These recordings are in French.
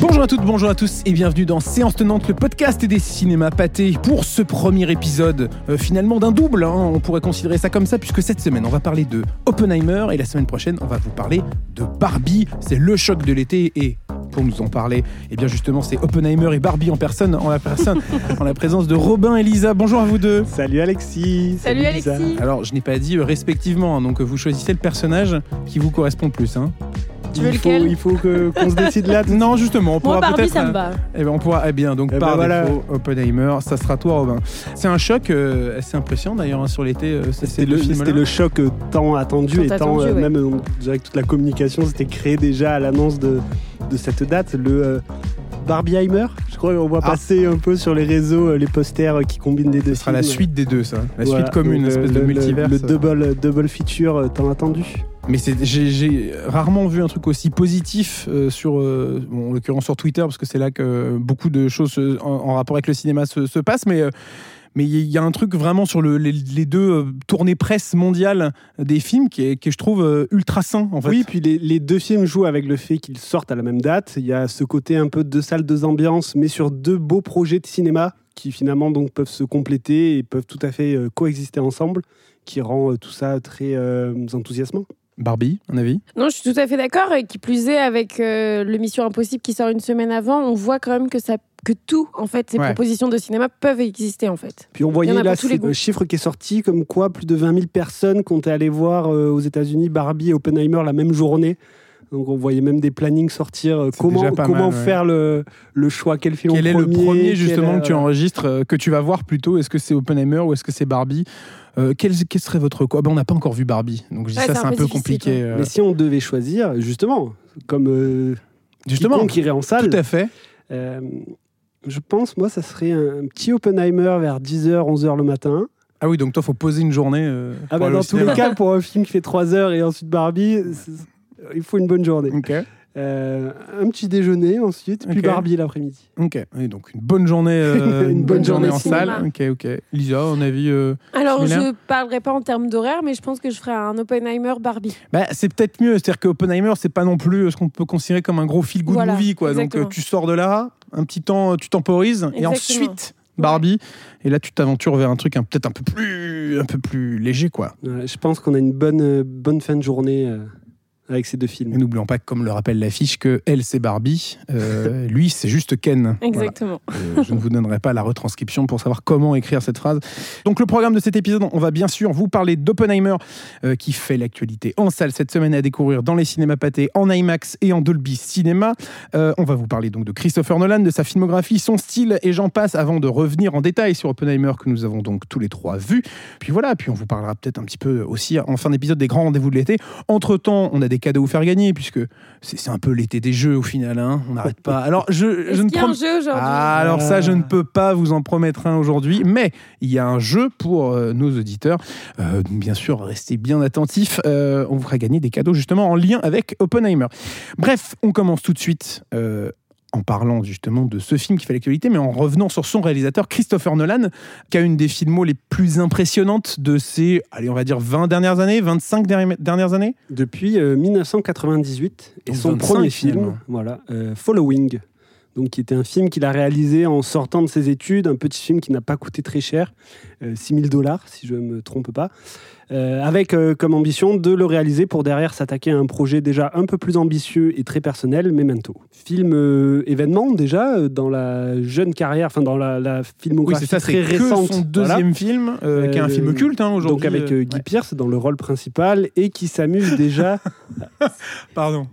Bonjour à toutes, bonjour à tous et bienvenue dans Séance Tenante, le podcast des cinémas pâtés pour ce premier épisode, euh, finalement d'un double, hein, on pourrait considérer ça comme ça, puisque cette semaine on va parler de Oppenheimer et la semaine prochaine on va vous parler de Barbie. C'est le choc de l'été et pour nous en parler, et eh bien justement c'est Oppenheimer et Barbie en personne, en la personne, en la présence de Robin et Lisa. Bonjour à vous deux. Salut Alexis. Salut. Alexis. Alors je n'ai pas dit euh, respectivement, hein, donc vous choisissez le personnage qui vous correspond le plus. Hein. Tu veux il faut, lequel il faut que- qu'on se décide là. Non justement, on Moi, pourra Barbie, peut-être. ça me euh, va. Eh ben on pourra, eh bien, donc Eh ben par voilà. défaut, Oppenheimer, ça sera toi, Robin. C'est un choc euh, assez impressionnant d'ailleurs hein, sur l'été. euh, C'était le, film c'était le choc euh, tant attendu Tant et tant attendu, euh, ouais. même euh, déjà avec toute la communication c'était créé déjà à l'annonce de, de cette date le euh, Barbieheimer je crois qu'on voit Ah. passer un peu sur les réseaux euh, les posters euh, qui combinent les deux Ce sera la films. suite des deux, ça. La Voilà. suite commune, une Donc, espèce euh, de le- le- multivers. le, double double feature euh, tant attendu Mais j'ai rarement vu un truc aussi positif euh, sur, euh, en l'occurrence sur Twitter, parce que c'est là que beaucoup de choses euh, en, rapport avec le cinéma se, se passent. Mais il y a un truc vraiment sur le- les, deux tournées presse mondiales des films qui est, qui je trouve, ultra sain, en fait. Oui, puis les, deux films jouent avec le fait qu'ils sortent à la même date. Il y a ce côté un peu deux salles, deux ambiances, mais sur deux beaux projets de cinéma qui finalement donc peuvent se compléter et peuvent tout à fait coexister ensemble, qui rend tout ça très enthousiasmant. Barbie, un avis Non, je suis tout à fait d'accord. Et qui plus est, avec euh, le Mission Impossible qui sort une semaine avant, on voit quand même que, ça, que tout, en fait, ces Ouais. propositions de cinéma peuvent exister, en fait. Puis on voyait là le chiffre qui est sorti, comme quoi plus de 20 000 personnes comptaient aller voir euh, aux États-Unis Barbie et Oppenheimer la même journée. Donc on voyait même des plannings sortir. euh, comment comment mal, ouais. faire le, le choix? Quel film Quel est le premier? justement est- que tu voilà. enregistres, euh, que tu vas voir plutôt? Est-ce que c'est Oppenheimer ou est-ce que c'est Barbie? Euh, quel, quel serait votre quoi ben, On n'a pas encore vu Barbie, donc je dis Ouais, ça c'est un un peu compliqué. euh, Mais si on devait choisir, justement, comme euh, justement, quiconque irait en salle, tout à fait. euh, je pense, moi, ça serait un petit Oppenheimer vers 10h, 11h le matin. Ah oui, donc toi, faut poser une journée. euh, Ah bah, dans tous les cas, pour un film qui fait 3 heures et ensuite Barbie, il faut une bonne journée. Euh, un petit déjeuner ensuite, puis. Barbie l'après-midi. ok. Donc une bonne journée, euh, Une bonne journée en salle. Ok, ok. Lisa, on a vu. euh, Alors, Similaire je parlerai pas en termes d'horaire, mais je pense que je ferai un Oppenheimer Barbie. Bah, c'est peut-être mieux. C'est-à-dire que Oppenheimer, c'est pas non plus ce qu'on peut considérer comme un gros feel good Voilà, movie, quoi. Donc exactement. euh, tu sors de là, un petit temps, tu temporises, et ensuite Barbie. Et là, tu t'aventures vers un truc un- peut-être un peu plus, un peu plus léger, quoi. Ouais, je pense qu'on a une bonne, euh, bonne fin de journée euh, avec ces deux Et films. n'oublions pas, comme le rappelle l'affiche, que elle, c'est Barbie. euh, lui, c'est juste Ken. Voilà. Exactement. Euh, je ne vous donnerai pas la retranscription pour savoir comment écrire cette phrase. Donc le programme de cet épisode, on va bien sûr vous parler d'Oppenheimer euh, qui fait l'actualité en salle cette semaine à découvrir dans les cinémas pâtés en IMAX et en Dolby Cinéma. Euh, on va vous parler donc de Christopher Nolan, de sa filmographie, son style et j'en passe avant de revenir en détail sur Oppenheimer que nous avons donc tous les trois vu. Puis voilà, puis on vous parlera peut-être un petit peu aussi en fin d'épisode des grands rendez-vous de l'été. Entre-temps, on a des cadeaux à vous faire gagner puisque c'est un peu l'été des jeux au final. hein. On n'arrête pas. Alors je, ne qu'il y a un prom- jeu aujourd'hui ah, alors ça, Ah. je ne peux pas vous en promettre un aujourd'hui, mais il y a un jeu pour euh, nos auditeurs. Euh, donc, bien sûr, restez bien attentifs. Euh, on vous fera gagner des cadeaux justement en lien avec Oppenheimer. Bref, on commence tout de suite. Euh, en parlant justement de ce film qui fait l'actualité, mais en revenant sur son réalisateur, Christopher Nolan, qui a une des filmos les plus impressionnantes de ces, allez, on va dire 20 dernières années, 25 derni- dernières années? Depuis euh, 1998, et Donc son 25 premier finalement. film, voilà, euh, Following, donc qui était un film qu'il a réalisé en sortant de ses études, un petit film qui n'a pas coûté très cher, euh, 6 000 dollars si je ne me trompe pas, euh, avec euh, comme ambition de le réaliser pour derrière s'attaquer à un projet déjà un peu plus ambitieux et très personnel, Memento. Film euh, événement déjà euh, dans la jeune carrière, enfin dans la, la Oui, filmographie c'est ça, très c'est récente. son voilà. deuxième film, euh, qui est un film culte hein, aujourd'hui. Donc avec euh, Guy ouais. Pearce dans le rôle principal et qui s'amuse déjà. Pardon.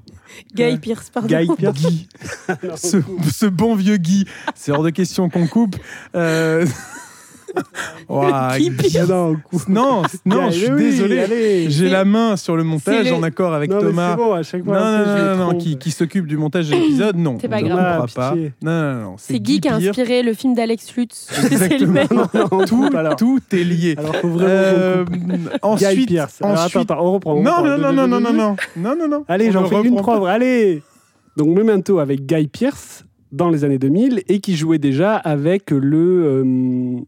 Guy Pierce, pardon. Guy Pearce. Guy. ce, ce bon vieux Guy. C'est hors de question qu'on coupe. Ouah. Ah non, coup. Non, non, je suis oui, désolé. J'ai la main sur le montage en accord avec Non, Thomas. c'est bon, à chaque Non, fois. non, non, non, non, qui, qui s'occupe du montage de l'épisode, non. C'est pas grave. Ah, pas. Non, non, non. C'est Guy qui a inspiré le film d'Alex Lutz. c'est non, on Tout, est lié. Alors, faut vraiment Euh, ensuite, ensuite- attends, attends, on reprend. on non, reprend. non, non, non, non, non, non, non, non, non. Allez, j'en fais une propre. Allez. Donc Memento avec Guy Pearce dans les années 2000 et qui jouait déjà avec le euh,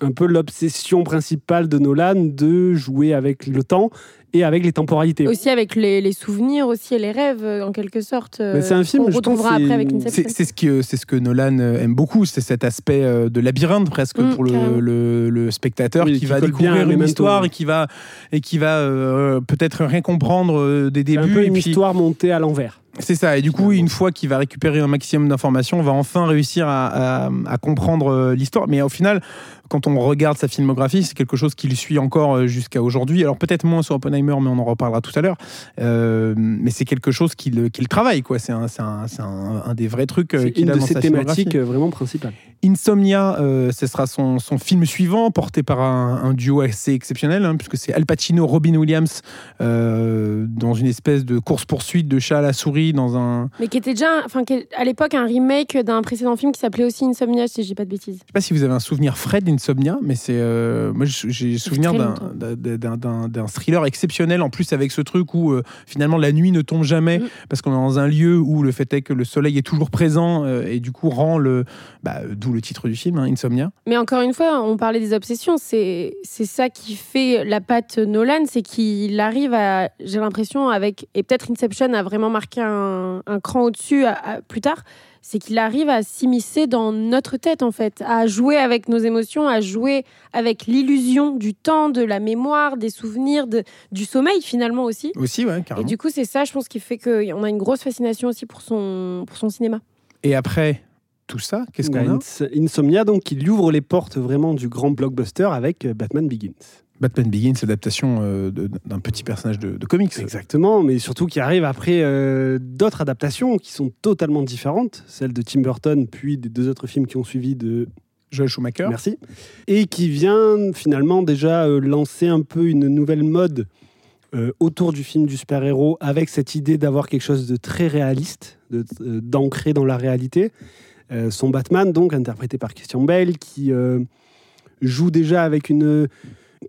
un peu l'obsession principale de Nolan de jouer avec le temps et avec les temporalités. Aussi avec les, les souvenirs aussi et les rêves, euh, en quelque sorte. euh, Mais c'est un film, qu'on je trouve, retrouvera c'est- après avec C'est ce, que, c'est ce que Nolan euh, aime beaucoup, c'est cet aspect de labyrinthe presque Mm, pour le, le- le spectateur Oui, qui, qui va découvrir une histoire et qui va, et qui va euh, peut-être rien comprendre des C'est débuts. un peu et une puis- histoire montée à l'envers. C'est ça, et du coup, une fois qu'il va récupérer un maximum d'informations, on va enfin réussir à, à- à comprendre l'histoire. Mais au final, quand on regarde sa filmographie, c'est quelque chose qu'il suit encore euh, jusqu'à aujourd'hui. Alors peut-être moins sur Oppenheimer, mais on en reparlera tout à l'heure. Euh, mais c'est quelque chose qu'il qu'il travaille, quoi. C'est un, c'est un- c'est un- un des vrais trucs euh, qu'il une a de dans ses sa filmographie. thématiques euh, vraiment principales. Insomnia, euh, ce sera son, son film suivant, porté par un, un duo assez exceptionnel, hein, puisque c'est Al Pacino, Robin Williams, euh, dans une espèce de course-poursuite de chat à la souris, dans un... Mais qui était déjà, enfin, qui à l'époque un remake d'un précédent film qui s'appelait aussi Insomnia, si je dis pas de bêtises. Je sais pas si vous avez un souvenir frais d'Insomnia, mais c'est euh, moi j'ai souvenir d'un- thriller exceptionnel en plus avec ce truc où euh, finalement la nuit ne tombe jamais Mm. parce qu'on est dans un lieu où le fait est que le soleil est toujours présent euh, et du coup rend le bah, d'où le titre du film hein, Insomnia. Mais encore une fois, on parlait des obsessions. C'est ça qui fait la patte Nolan, c'est qu'il arrive à, j'ai l'impression, avec et peut-être Inception a vraiment marqué un, un cran au-dessus plus tard. C'est qu'il arrive à s'immiscer dans notre tête en fait, à jouer avec nos émotions, à jouer avec l'illusion du temps, de la mémoire, des souvenirs, de- du sommeil finalement aussi. Aussi ouais Et carrément. du coup, c'est ça, je pense, qui fait qu'on a une grosse fascination aussi pour son, pour son cinéma. Et après tout ça, qu'est-ce qu'on a? Ins- Insomnia, donc, qui lui ouvre les portes vraiment du grand blockbuster avec euh, Batman Begins. Batman Begins, adaptation euh, d'un petit personnage de, de comics. Exactement, mais surtout qui arrive après euh, d'autres adaptations qui sont totalement différentes, celle de Tim Burton, puis des deux autres films qui ont suivi de Joel Schumacher. Merci. Et qui vient finalement déjà euh, lancer un peu une nouvelle mode euh, autour du film du super-héros avec cette idée d'avoir quelque chose de très réaliste, d'ancrer dans la réalité. Son Batman, donc interprété par Christian Bale, qui joue déjà avec une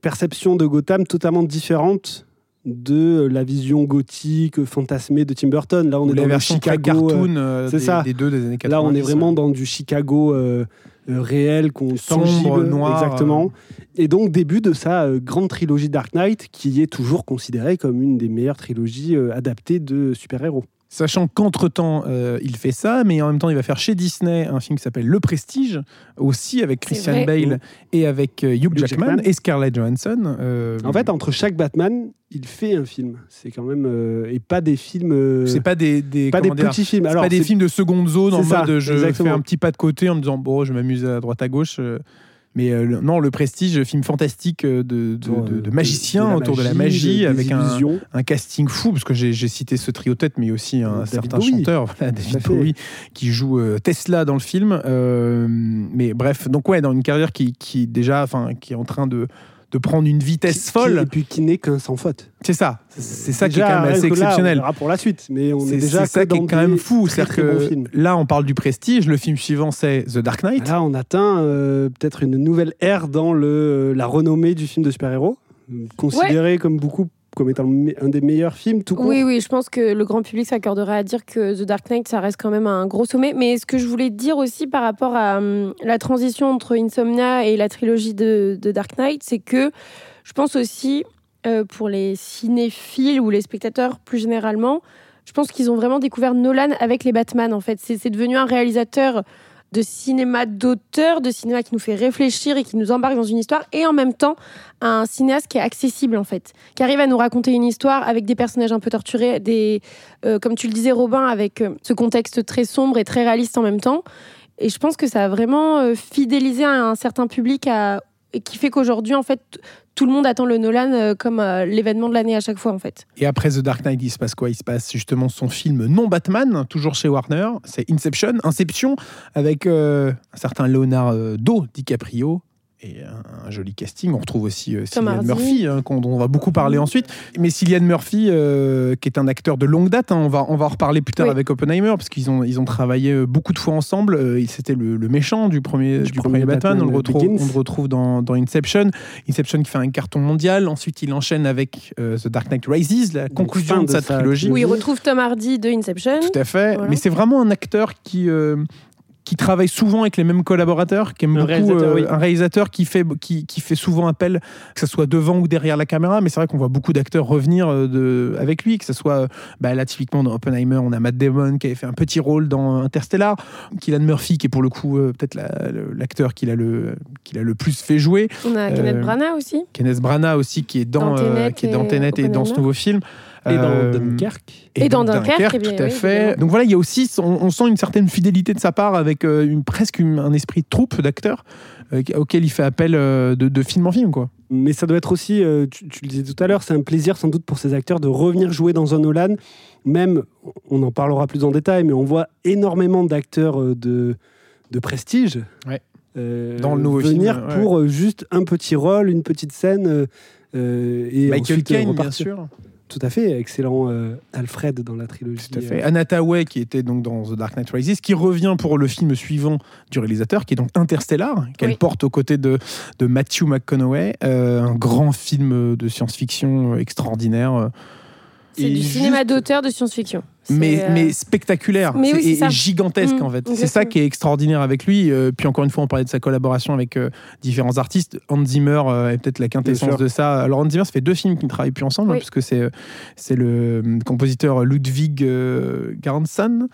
perception de Gotham totalement différente de la vision gothique, fantasmée de Tim Burton. Là, on Ou est dans très Chicago. euh, cartoon euh, des, ça. des deux des années 90. Là, on est vraiment dans du Chicago euh, euh, réel, qu'on Sombre, noir, exactement. Et donc début de sa euh, grande trilogie Dark Knight, qui est toujours considérée comme une des meilleures trilogies euh, adaptées de super-héros. Sachant qu'entre-temps, euh, il fait ça, mais en même temps, il va faire chez Disney un film qui s'appelle Le Prestige, aussi avec Christian. Bale et avec euh, Hugh, Hugh Jackman, Jackman. et Scarlett Johansson. euh, En fait, entre chaque Batman, il fait un film. C'est quand même euh, et pas des films. euh, c'est pas des, des, pas des dire, petits films. Alors pas des films de seconde zone en ça, mode je exactement. fais un petit pas de côté en me disant bon, je m'amuse à droite à gauche. Mais euh, non, le prestige, film fantastique euh, de, de, autour, de- euh, de la autour de la magie, avec un, casting fou, parce que j'ai cité ce trio tête, mais aussi un David certain Bowie. chanteur, voilà, David. Bowie, qui joue Tesla dans le film. Mais bref, donc ouais, dans une carrière qui, qui déjà, enfin, qui est en train de, de prendre une vitesse Qui- folle. Et puis qui n'est qu'un sans faute. C'est ça, c'est ça qui est Déjà, quand même assez que là, exceptionnel. on verra pour la suite, mais on est, C'est déjà c'est ça qui est quand même fou. C'est-à-dire bons que là, on parle du prestige. Le film suivant, c'est The Dark Knight. Là, on atteint euh, peut-être une nouvelle ère dans le, la renommée du film de super-héros, euh, considéré comme beaucoup comme étant un des meilleurs films tout court. Oui, oui, je pense que le grand public s'accorderait à dire que The Dark Knight, ça reste quand même un gros sommet. Mais ce que je voulais dire aussi par rapport à hum, la transition entre Insomnia et la trilogie de, de Dark Knight, c'est que je pense aussi, euh, pour les cinéphiles ou les spectateurs plus généralement, je pense qu'ils ont vraiment découvert Nolan avec les Batman, en fait. C'est devenu un réalisateur de cinéma d'auteur, de cinéma qui nous fait réfléchir et qui nous embarque dans une histoire, et en même temps un cinéaste qui est accessible en fait, qui arrive à nous raconter une histoire avec des personnages un peu torturés, des, euh, comme tu le disais Robin, avec euh, ce contexte très sombre et très réaliste en même temps. Et je pense que ça a vraiment euh, fidélisé un, certain public à, qui fait qu'aujourd'hui en fait tout le monde attend le Nolan euh, comme euh, l'événement de l'année à chaque fois en fait. Et après The Dark Knight, il se passe quoi? Il se passe justement son film non Batman, toujours chez Warner. C'est Inception, Inception, avec euh, un certain Leonardo DiCaprio. Et un, un joli casting. On retrouve aussi euh, Cillian. Murphy, hein, dont on va beaucoup parler ensuite. Mais Cillian Murphy, euh, qui est un acteur de longue date, hein, on, va, on va en reparler plus tard Oui. avec Oppenheimer, parce qu'ils ont, ils ont travaillé euh, beaucoup de fois ensemble. Euh, il- C'était le, le méchant du premier, du premier, premier Batman. Batman, On, le retrouve, Begins. on le retrouve dans, dans Inception. Inception qui fait un carton mondial. Ensuite, il enchaîne avec euh, The Dark Knight Rises, la conclusion de, de sa sa trilogie. Où il retrouve Tom Hardy de Inception. Tout à fait. Voilà. Mais c'est vraiment un acteur qui, euh, qui travaille souvent avec les mêmes collaborateurs, qui aime Un beaucoup réalisateur, euh, oui. un réalisateur qui fait, qui, qui fait souvent appel, que ce soit devant ou derrière la caméra, mais c'est vrai qu'on voit beaucoup d'acteurs revenir euh, de, avec lui, que ce soit euh, bah, là typiquement dans Oppenheimer, on a Matt Damon qui avait fait un petit rôle dans Interstellar, Kylian Murphy qui est pour le coup euh, peut-être la- l'acteur qu'il a, le, qu'il a le plus fait jouer, On a Kenneth Branagh aussi. Kenneth Branagh aussi qui est dans, Dans euh, Tenet qui est dans et Tenet et dans ce nouveau film. Et dans Euh, Dunkerque. Et dans Dunkerque, eh bien, tout à oui, fait. évidemment. Donc voilà, il y a aussi, on, on sent une certaine fidélité de sa part avec euh, une, presque une- un esprit de troupe d'acteurs euh, auquel il fait appel euh, de, de film en film, quoi. Mais ça doit être aussi, euh, tu, tu le disais tout à l'heure, c'est un plaisir sans doute pour ces acteurs de revenir jouer dans un Nolan. Même, on en parlera plus en détail, mais on voit énormément d'acteurs euh, de, de prestige Ouais. euh, Dans le nouveau venir film, ouais. pour juste un petit rôle, une petite scène. euh, et Michael ensuite, Caine, bien sûr. Tout à fait, excellent euh, Alfred dans la trilogie. Tout à fait. euh, Anna Tawai, qui était donc dans The Dark Knight Rises, qui revient pour le film suivant du réalisateur, qui est donc Interstellar, qu'elle Oui. porte aux côtés de, de Matthew McConaughey, euh, un grand film de science-fiction extraordinaire, C'est Et du juste- cinéma d'auteur de science-fiction. Mais, euh, mais spectaculaire mais oui, et, gigantesque Mm, en fait. C'est ça qui est extraordinaire avec lui. Euh, puis encore une fois, on parlait de sa collaboration avec euh, différents artistes. Hans Zimmer euh, est peut-être la quintessence de ça. Alors Hans Zimmer, ça fait deux films qui ne travaillent plus ensemble, hein, Oui. parce que c'est c'est le compositeur Ludwig euh, Göransson.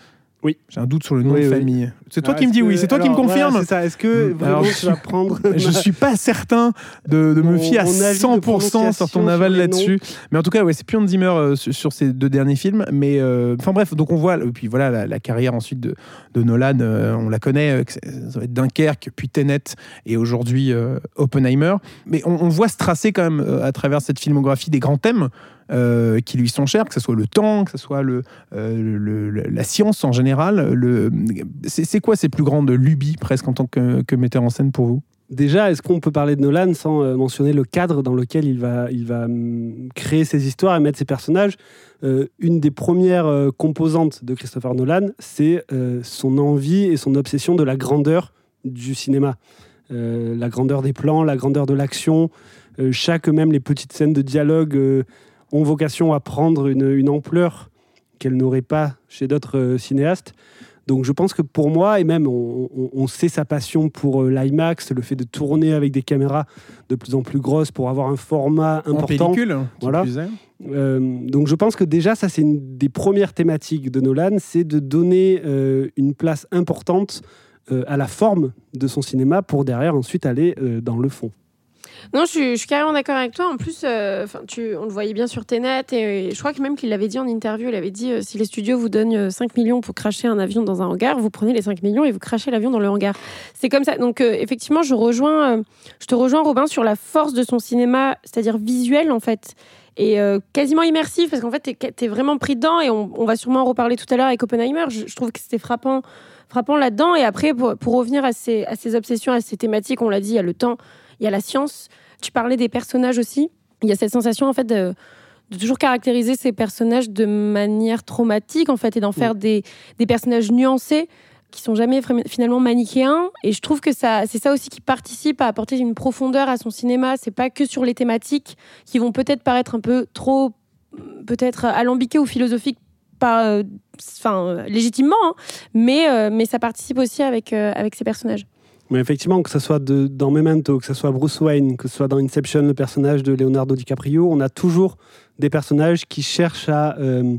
Oui. J'ai un doute sur le nom Oui, de oui. famille. C'est toi alors, qui me dis que- oui, c'est toi qui me voilà, confirme. c'est ça. Est-ce que vraiment Alors, tu vas prendre Je suis pas certain de, de me fier à mon avis de 100% sur ton aval là-dessus. Mais en tout cas, ouais, c'est Hans Zimmer euh, sur, sur ces deux derniers films. Mais euh, enfin bref, donc on voit, et puis voilà, la, la carrière ensuite de, de Nolan, euh, on la connaît, ça va être Dunkerque, puis Tenet, et aujourd'hui Oppenheimer. Mais on, on voit se tracer quand même à travers cette filmographie des grands thèmes. Euh, qui lui sont chers, que ce soit le temps, que ce soit euh, la science en général. C'est, quoi ces plus grandes lubies presque en tant que, metteur en scène pour vous? Déjà, est-ce qu'on peut parler de Nolan sans euh, mentionner le cadre dans lequel il va, hum, créer ses histoires et mettre ses personnages? Une des premières composantes de Christopher Nolan, c'est son envie et son obsession de la grandeur du cinéma. La grandeur des plans, la grandeur de l'action. Chaque, même les petites scènes de dialogue ont vocation à prendre une, une ampleur qu'elles n'auraient pas chez d'autres euh, cinéastes. Donc je pense que pour moi, et même on, on- on sait sa passion pour euh, l'IMAX, le fait de tourner avec des caméras de plus en plus grosses pour avoir un format En important. pellicule, qui Voilà. Euh, donc je pense que déjà, ça c'est une des premières thématiques de Nolan, c'est de donner euh, une place importante euh, à la forme de son cinéma pour derrière ensuite aller dans le fond. Non, je suis, carrément d'accord avec toi. En plus, euh, on le voyait bien sur Tenet et, je crois que même qu'il l'avait dit en interview, il avait dit euh, si les studios vous donnent euh, 5 millions pour cracher un avion dans un hangar, vous prenez les 5 millions et vous crachez l'avion dans le hangar. C'est comme ça. Donc euh, effectivement, je rejoins, euh, je te rejoins Robin sur la force de son cinéma, c'est-à-dire visuel en fait. Et euh, quasiment immersif, parce qu'en fait, tu es, vraiment pris dedans, et on, va sûrement en reparler tout à l'heure avec Oppenheimer. Je, trouve que c'était frappant, frappant là-dedans. Et après, pour, revenir à ses, à ses obsessions, à ses thématiques, on l'a dit, il y a le temps, il y a la science. Tu parlais des personnages aussi. Il y a cette sensation, en fait, de, de toujours caractériser ces personnages de manière traumatique, en fait, et d'en faire des, des personnages nuancés qui sont jamais finalement manichéens. Et je trouve que ça, c'est ça aussi qui participe à apporter une profondeur à son cinéma. C'est pas que sur les thématiques qui vont peut-être paraître un peu trop, peut-être alambiquées ou philosophiques, pas, euh, enfin, euh, légitimement, hein. mais, euh, mais ça participe aussi avec, euh, avec ces personnages. Mais effectivement, que ce soit de- dans Memento, que ce soit Bruce Wayne, que ce soit dans Inception, le personnage de Leonardo DiCaprio, on a toujours des personnages qui cherchent à euh,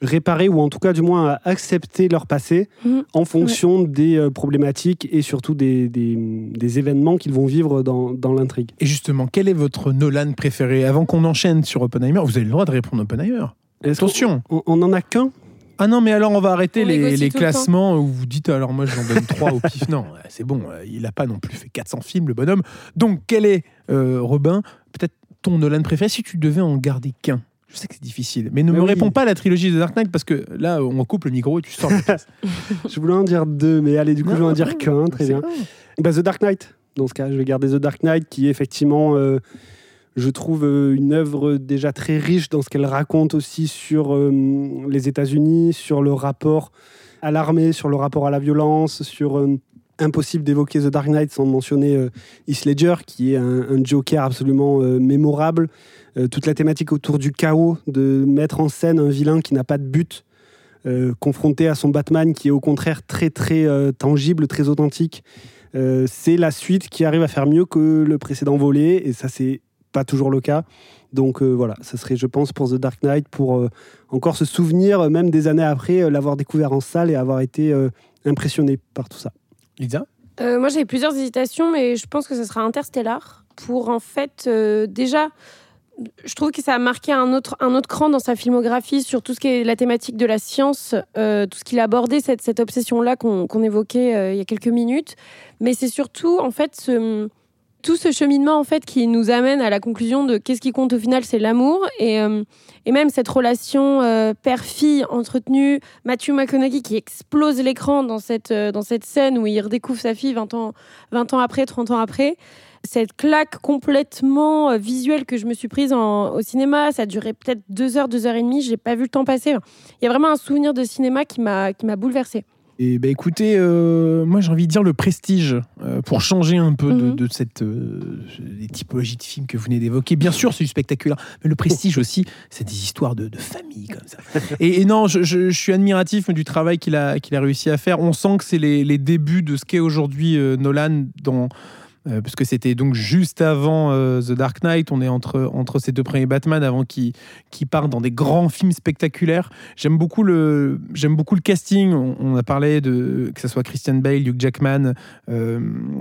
réparer ou en tout cas du moins à accepter leur passé Mhm. en fonction des euh, problématiques et surtout des, des- des événements qu'ils vont vivre dans, dans l'intrigue. Et justement, quel est votre Nolan préféré? Avant qu'on enchaîne sur Oppenheimer, vous avez le droit de répondre Oppenheimer. Attention On, on en a qu'un? Ah non, mais alors on va arrêter On les, les le classements où vous dites alors moi j'en donne 3 au pif. Non, euh, c'est bon, euh, il n'a pas non plus fait 400 films, le bonhomme. Donc, quel est, euh, Robin, peut-être ton Nolan préféré si tu devais en garder qu'un? Je sais que c'est difficile, mais ne Mais me oui. réponds pas à la trilogie de Dark Knight parce que là, on coupe le micro et tu sors. de la pièce. Je voulais en dire deux, mais allez, du coup, Non, je vais en dire qu'un, très bien. Bah, The Dark Knight. Dans ce cas, je vais garder The Dark Knight, qui est effectivement, euh, je trouve, euh, une œuvre déjà très riche dans ce qu'elle raconte aussi sur euh, les États-Unis, sur le rapport à l'armée, sur le rapport à la violence, sur euh, impossible d'évoquer The Dark Knight sans mentionner euh, Heath Ledger, qui est un, Joker absolument mémorable. Toute la thématique autour du chaos, de mettre en scène un vilain qui n'a pas de but. confronté à son Batman qui est au contraire très très tangible, très authentique. C'est la suite qui arrive à faire mieux que le précédent volet et ça c'est pas toujours le cas. Donc voilà, ça serait je pense pour The Dark Knight pour encore se souvenir même des années après l'avoir découvert en salle et avoir été impressionné par tout ça. Lisa? Moi j'ai plusieurs hésitations mais je pense que ce sera Interstellar pour en fait déjà je trouve que ça a marqué un autre, un autre cran dans sa filmographie sur tout ce qui est la thématique de la science, euh, tout ce qu'il a abordé, cette, cette obsession-là qu'on évoquait euh, il y a quelques minutes. Mais c'est surtout, en fait, ce, tout ce cheminement en fait qui nous amène à la conclusion de qu'est-ce qui compte au final, c'est l'amour. Et, euh, et, même cette relation père-fille entretenue, Matthew McConaughey qui explose l'écran dans cette, dans cette scène où il redécouvre sa fille 20 ans, 20 ans après, 30 ans après cette claque complètement euh, visuelle que je me suis prise au cinéma. Ça a duré peut-être deux heures, deux heures et demie. J'ai pas vu le temps passer. Il y a vraiment un souvenir de cinéma qui m'a qui m'a bouleversée. Et bah écoutez, euh, moi j'ai envie de dire le prestige euh, pour changer un peu de, mhm. cette typologies de films que vous venez d'évoquer. Bien sûr, c'est du spectaculaire, mais le prestige aussi, c'est des histoires de, famille comme ça. Et, non, je, suis admiratif du travail qu'il a qu'il a réussi à faire. On sent que c'est les, les, débuts de ce qu'est aujourd'hui Nolan dans euh, puisque c'était donc juste avant euh, The Dark Knight. On est entre, entre ces deux premiers Batman avant qu'ils qui partent dans des grands films spectaculaires. J'aime beaucoup le, j'aime beaucoup le casting. On, a parlé de que ce soit Christian Bale, Hugh Jackman, euh,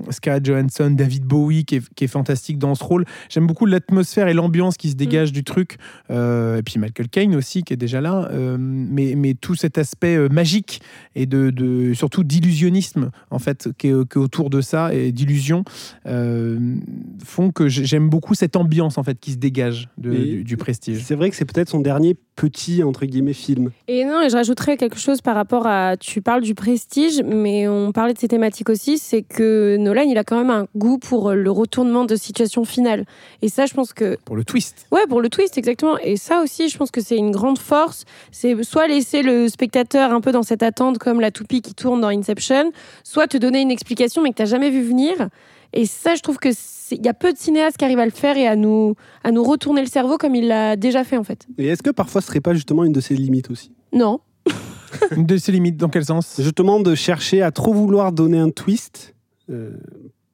Scarlett Johansson, David Bowie qui est, qui est fantastique dans ce rôle. J'aime beaucoup l'atmosphère et l'ambiance qui se dégage mm. du truc. et puis Michael Caine aussi qui est déjà là. mais, mais tout cet aspect magique et de, de surtout d'illusionnisme en fait qui est, qui est autour de ça et d'illusion. Euh, font que j'aime beaucoup cette ambiance en fait qui se dégage du, prestige. C'est vrai que c'est peut-être son dernier petit entre guillemets film. Et non, et je rajouterais quelque chose par rapport à tu parles du prestige, mais on parlait de ces thématiques aussi, c'est que Nolan il a quand même un goût pour le retournement de situation finale. Et ça, je pense que pour le twist. Ouais, pour le twist exactement. Et ça aussi, je pense que c'est une grande force. C'est soit laisser le spectateur un peu dans cette attente comme la toupie qui tourne dans Inception, soit te donner une explication mais que tu n'as jamais vu venir. Et ça, je trouve que il y a peu de cinéastes qui arrivent à le faire et à nous, à nous retourner le cerveau comme il l'a déjà fait en fait. Et est-ce que parfois ce serait pas justement une de ses limites aussi? Non. une de ses limites, dans quel sens? Justement de chercher à trop vouloir donner un twist. Euh,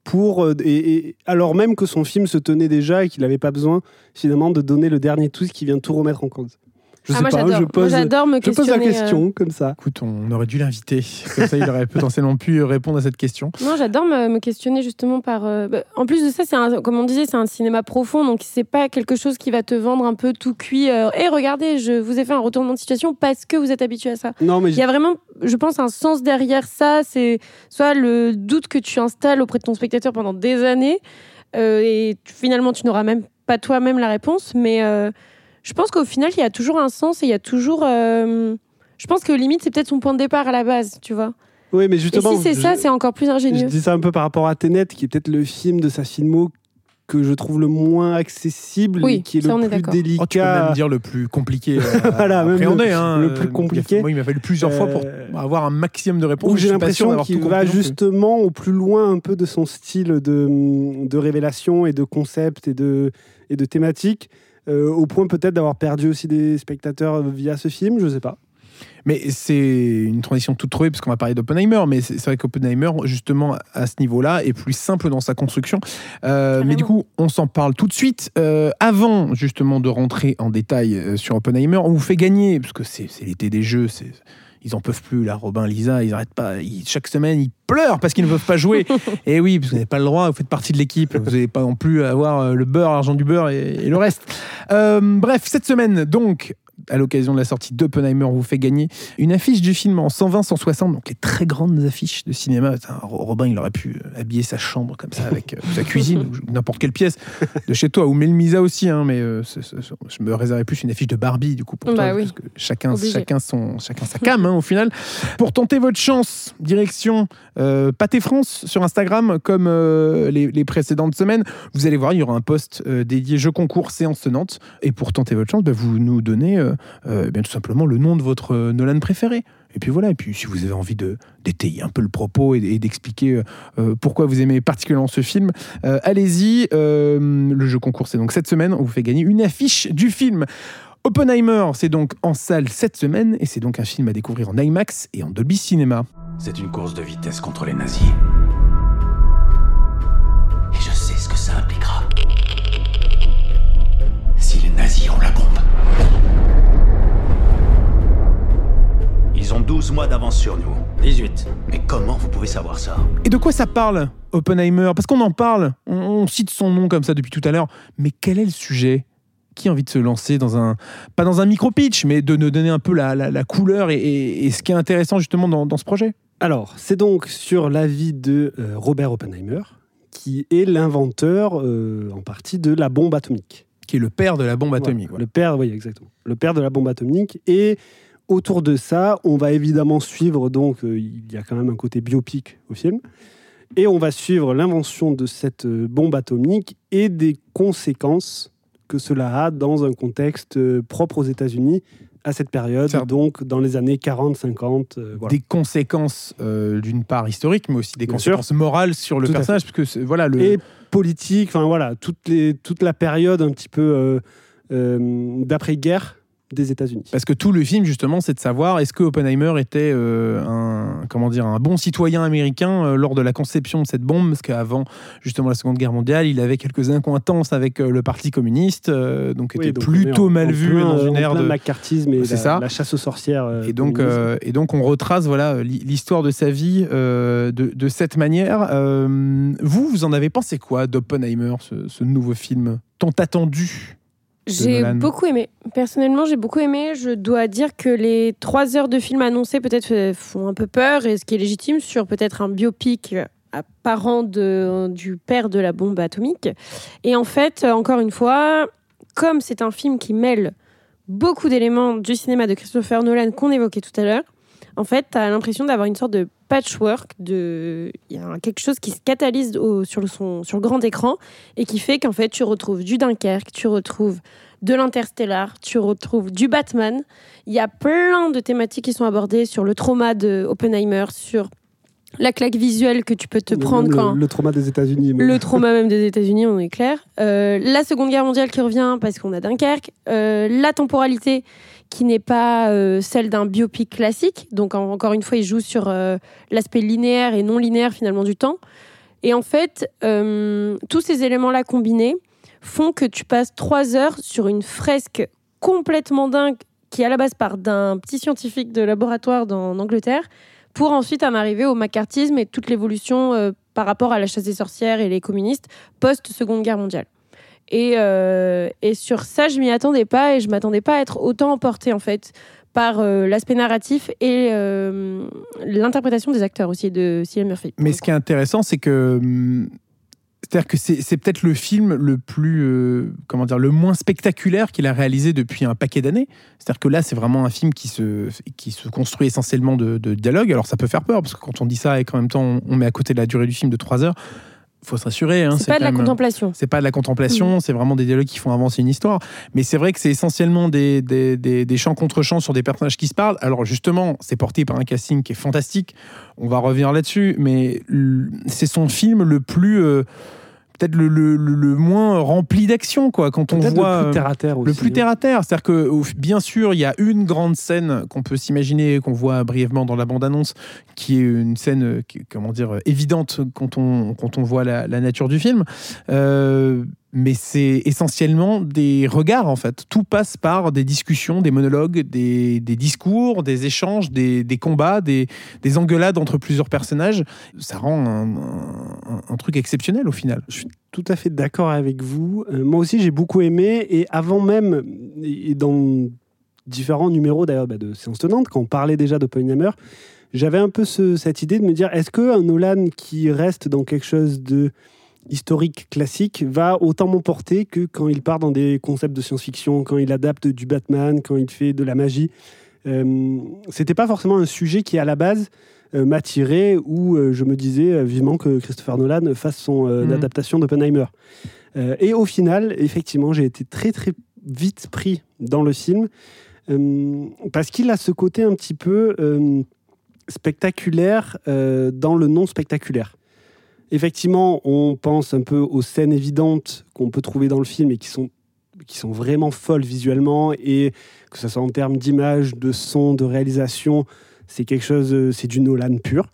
pour, euh, et, alors même que son film se tenait déjà et qu'il n'avait pas besoin finalement de donner le dernier twist qui vient tout remettre en cause. Je ah, sais pas, je pose, me je pose la question euh. comme ça. Écoute, on aurait dû l'inviter. Comme ça, il aurait potentiellement pu répondre à cette question. Non, j'adore me, questionner justement par. Euh, bah, en plus de ça, c'est comme on disait, c'est un cinéma profond, donc c'est pas quelque chose qui va te vendre un peu tout cuit. Et euh, regardez, je vous ai fait un retournement de situation parce que vous êtes habitué à ça. Non, mais il y a vraiment, je pense, un sens derrière ça. C'est soit le doute que tu installes auprès de ton spectateur pendant des années, et finalement, tu n'auras même pas toi-même la réponse, mais je pense qu'au final, il y a toujours un sens et il y a toujours. Euh, je pense que limite, c'est peut-être son point de départ à la base, tu vois. Oui, mais justement. Et si c'est ça, c'est encore plus ingénieux. Je dis ça un peu par rapport à Tenet, qui est peut-être le film de sa filmo que je trouve le moins accessible oui, qui est le plus délicat. Oh, tu peux même dire le plus compliqué. À, voilà, même le, hein, le plus compliqué. Moi, il m'a fallu plusieurs fois pour euh, avoir un maximum de réponses. J'ai l'impression qu'il va justement au plus loin un peu de son style de, de révélation et de concept et de, et de thématique. Euh, au point peut-être d'avoir perdu aussi des spectateurs via ce film, je sais pas. Mais c'est une transition toute trouvée, parce qu'on va parler d'Oppenheimer, mais c'est vrai qu'Oppenheimer, justement, à ce niveau-là, est plus simple dans sa construction. Euh, mais du coup, on s'en parle tout de suite. Euh, avant, justement, de rentrer en détail sur Oppenheimer, on vous fait gagner, parce que c'est l'été des jeux, c'est ils en peuvent plus, là, Robin, Lisa, ils n'arrêtent pas. chaque semaine, ils pleurent parce qu'ils ne peuvent pas jouer. et oui, parce que vous n'avez pas le droit, vous faites partie de l'équipe, vous n'avez pas non plus avoir euh, le beurre, l'argent du beurre et, le reste. Euh, bref, cette semaine, donc, à l'occasion de la sortie d'Oppenheimer, vous fait gagner une affiche du film en 120-160, donc les très grandes affiches de cinéma. Robin, il aurait pu euh, habiller sa chambre comme ça avec euh, sa cuisine ou n'importe quelle pièce de chez toi, ou Melmisa aussi, hein, mais euh, je me réservais plus une affiche de Barbie du coup pour bah toi, parce que chacun, chacun, son, chacun sa cam hein, au final. Pour tenter votre chance, direction euh, Pâté France sur Instagram, comme les, précédentes semaines. Vous allez voir, il y aura un post dédié jeu concours séance Nantes. Et pour tenter votre chance, bah, vous nous donnez euh, bien tout simplement le nom de votre euh, Nolan préféré. Et puis voilà, et puis si vous avez envie de d'étayer un peu le propos et, d'expliquer euh, pourquoi vous aimez particulièrement ce film, allez-y. le jeu concours, c'est donc cette semaine, on vous fait gagner une affiche du film. Oppenheimer, c'est donc en salle cette semaine et c'est donc un film à découvrir en IMAX et en Dolby Cinema. C'est une course de vitesse contre les nazis. Ont 12 mois d'avance sur nous. 18. Mais comment vous pouvez savoir ça Et de quoi ça parle, Oppenheimer? Parce qu'on en parle, on cite son nom comme ça depuis tout à l'heure, mais quel est le sujet? Qui a envie de se lancer dans un, pas dans un micro-pitch, mais de nous donner un peu la, couleur et, ce qui est intéressant justement dans, ce projet? Alors, c'est donc sur la vie de euh, Robert Oppenheimer, qui est l'inventeur euh, en partie de la bombe atomique. Qui est le père de la bombe atomique. Le père, oui, exactement. Le père de la bombe atomique. Et autour de ça, on va évidemment suivre, donc euh, il y a quand même un côté biopic au film. Et on va suivre l'invention de cette bombe atomique et des conséquences que cela a dans un contexte euh, propre aux États-Unis à cette période, donc dans les années 40-50. Euh, des conséquences euh, d'une part historiques, mais aussi des conséquences morales sur le personnage, parce que voilà le et politique, enfin voilà toute les toute la période un petit peu d'après-guerre des États-Unis. Parce que tout le film, justement, c'est de savoir est-ce que Oppenheimer était euh, un, comment dire, un bon citoyen américain euh, lors de la conception de cette bombe, parce qu'avant, justement, la Seconde Guerre mondiale, il avait quelques incointances avec euh, le Parti communiste, donc était plutôt mal vu dans une ère de macartisme et la, ça. la chasse aux sorcières. et donc, et donc, on retrace voilà l'histoire de sa vie de, de, cette manière. vous, vous en avez pensé quoi d'Oppenheimer, ce, ce nouveau film tant attendu? J'ai beaucoup aimé. Personnellement, j'ai beaucoup aimé. Je dois dire que les trois heures de film annoncées peut-être font un peu peur, et ce qui est légitime sur peut-être un biopic apparent de, du père de la bombe atomique. Et en fait, encore une fois, comme c'est un film qui mêle beaucoup d'éléments du cinéma de Christopher Nolan qu'on évoquait tout à l'heure, en fait, tu as l'impression d'avoir une sorte de patchwork, de... il y a quelque chose qui se catalyse sur, le son, sur le grand écran et qui fait qu'en fait, tu retrouves du Dunkerque, tu retrouves de l'Interstellar, tu retrouves du Batman. Il y a plein de thématiques qui sont abordées sur le trauma de Oppenheimer, sur la claque visuelle que tu peux te prendre quand. Le, trauma des États-Unis. Le trauma même des États-Unis, on est clair. Euh, la Seconde Guerre mondiale qui revient parce qu'on a Dunkerque. Euh, la temporalité qui n'est pas euh, celle d'un biopic classique. Donc, encore une fois, il joue sur euh, l'aspect linéaire et non linéaire finalement du temps. Et en fait, euh, tous ces éléments-là combinés font que tu passes trois heures sur une fresque complètement dingue qui à la base part d'un petit scientifique de laboratoire en Angleterre pour ensuite en arriver au macartisme et toute l'évolution par rapport à la chasse des sorcières et les communistes post-seconde guerre mondiale. Euh, et, sur ça, je m'y attendais pas et je m'attendais pas à être autant emportée en fait par euh, l'aspect narratif et euh, l'interprétation des acteurs aussi de Cillian Murphy. Mais ce qui est intéressant, c'est que c'est-à-dire que c'est peut-être le film le plus, comment dire, le moins spectaculaire qu'il a réalisé depuis un paquet d'années. C'est-à-dire que là, c'est vraiment un film qui se, qui se construit essentiellement de, de, dialogue. Alors ça peut faire peur, parce que quand on dit ça et qu'en même temps on met à côté de la durée du film de 3 heures, faut se rassurer. Hein, c'est pas de la contemplation. C'est pas de la contemplation, mm. c'est vraiment des dialogues qui font avancer une histoire. Mais c'est vrai que c'est essentiellement des, des, des, chants contre chants sur des personnages qui se parlent. Alors justement, c'est porté par un casting qui est fantastique. On va revenir là-dessus, mais c'est son film le plus. Euh, peut-être le, le, le, moins rempli d'action quoi quand on voit le plus terre à terre le plus terre à terre. C'est à dire que bien sûr il y a une grande scène qu'on peut s'imaginer qu'on voit brièvement dans la bande annonce qui est une scène comment dire évidente quand on quand on voit la, la nature du film. Euh, mais c'est essentiellement des regards en fait. Tout passe par des discussions, des monologues, des, discours, des échanges, des, combats, des, engueulades entre plusieurs personnages. Ça rend un, truc exceptionnel au final. Je suis tout à fait d'accord avec vous. Euh, moi aussi j'ai beaucoup aimé et avant même, et dans différents numéros d'ailleurs bah, de Séance Tenante, quand on parlait déjà d'Oppenheimer, j'avais un peu cette idée de me dire est-ce qu'un Nolan qui reste dans quelque chose de historique classique va autant m'emporter que quand il part dans des concepts de science-fiction, quand il adapte du Batman, quand il fait de la magie. Euh, c'était pas forcément un sujet qui à la base euh, m'attirait ou euh, je me disais euh, vivement que Christopher Nolan fasse son mhm. adaptation d'Oppenheimer. et au final, effectivement, j'ai été très très vite pris dans le film. Parce qu'il a ce côté un petit peu spectaculaire dans le non spectaculaire. Effectivement, on pense un peu aux scènes évidentes qu'on peut trouver dans le film et qui sont, qui sont vraiment folles visuellement, et que ce soit en termes d'image, de son, de réalisation, c'est quelque chose, euh, c'est du Nolan pur.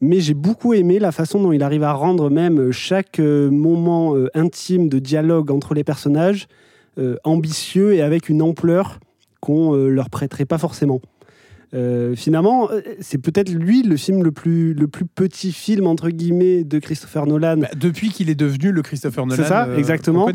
Mais j'ai beaucoup aimé la façon dont il arrive à rendre même chaque euh, moment euh, intime de dialogue entre les personnages euh, ambitieux et avec une ampleur qu'on euh, leur prêterait pas forcément. Euh, finalement, euh, c'est peut-être lui le film le plus, le plus petit film entre guillemets de Christopher Nolan. Bah, depuis qu'il est devenu le Christopher Nolan. C'est ça, euh, exactement.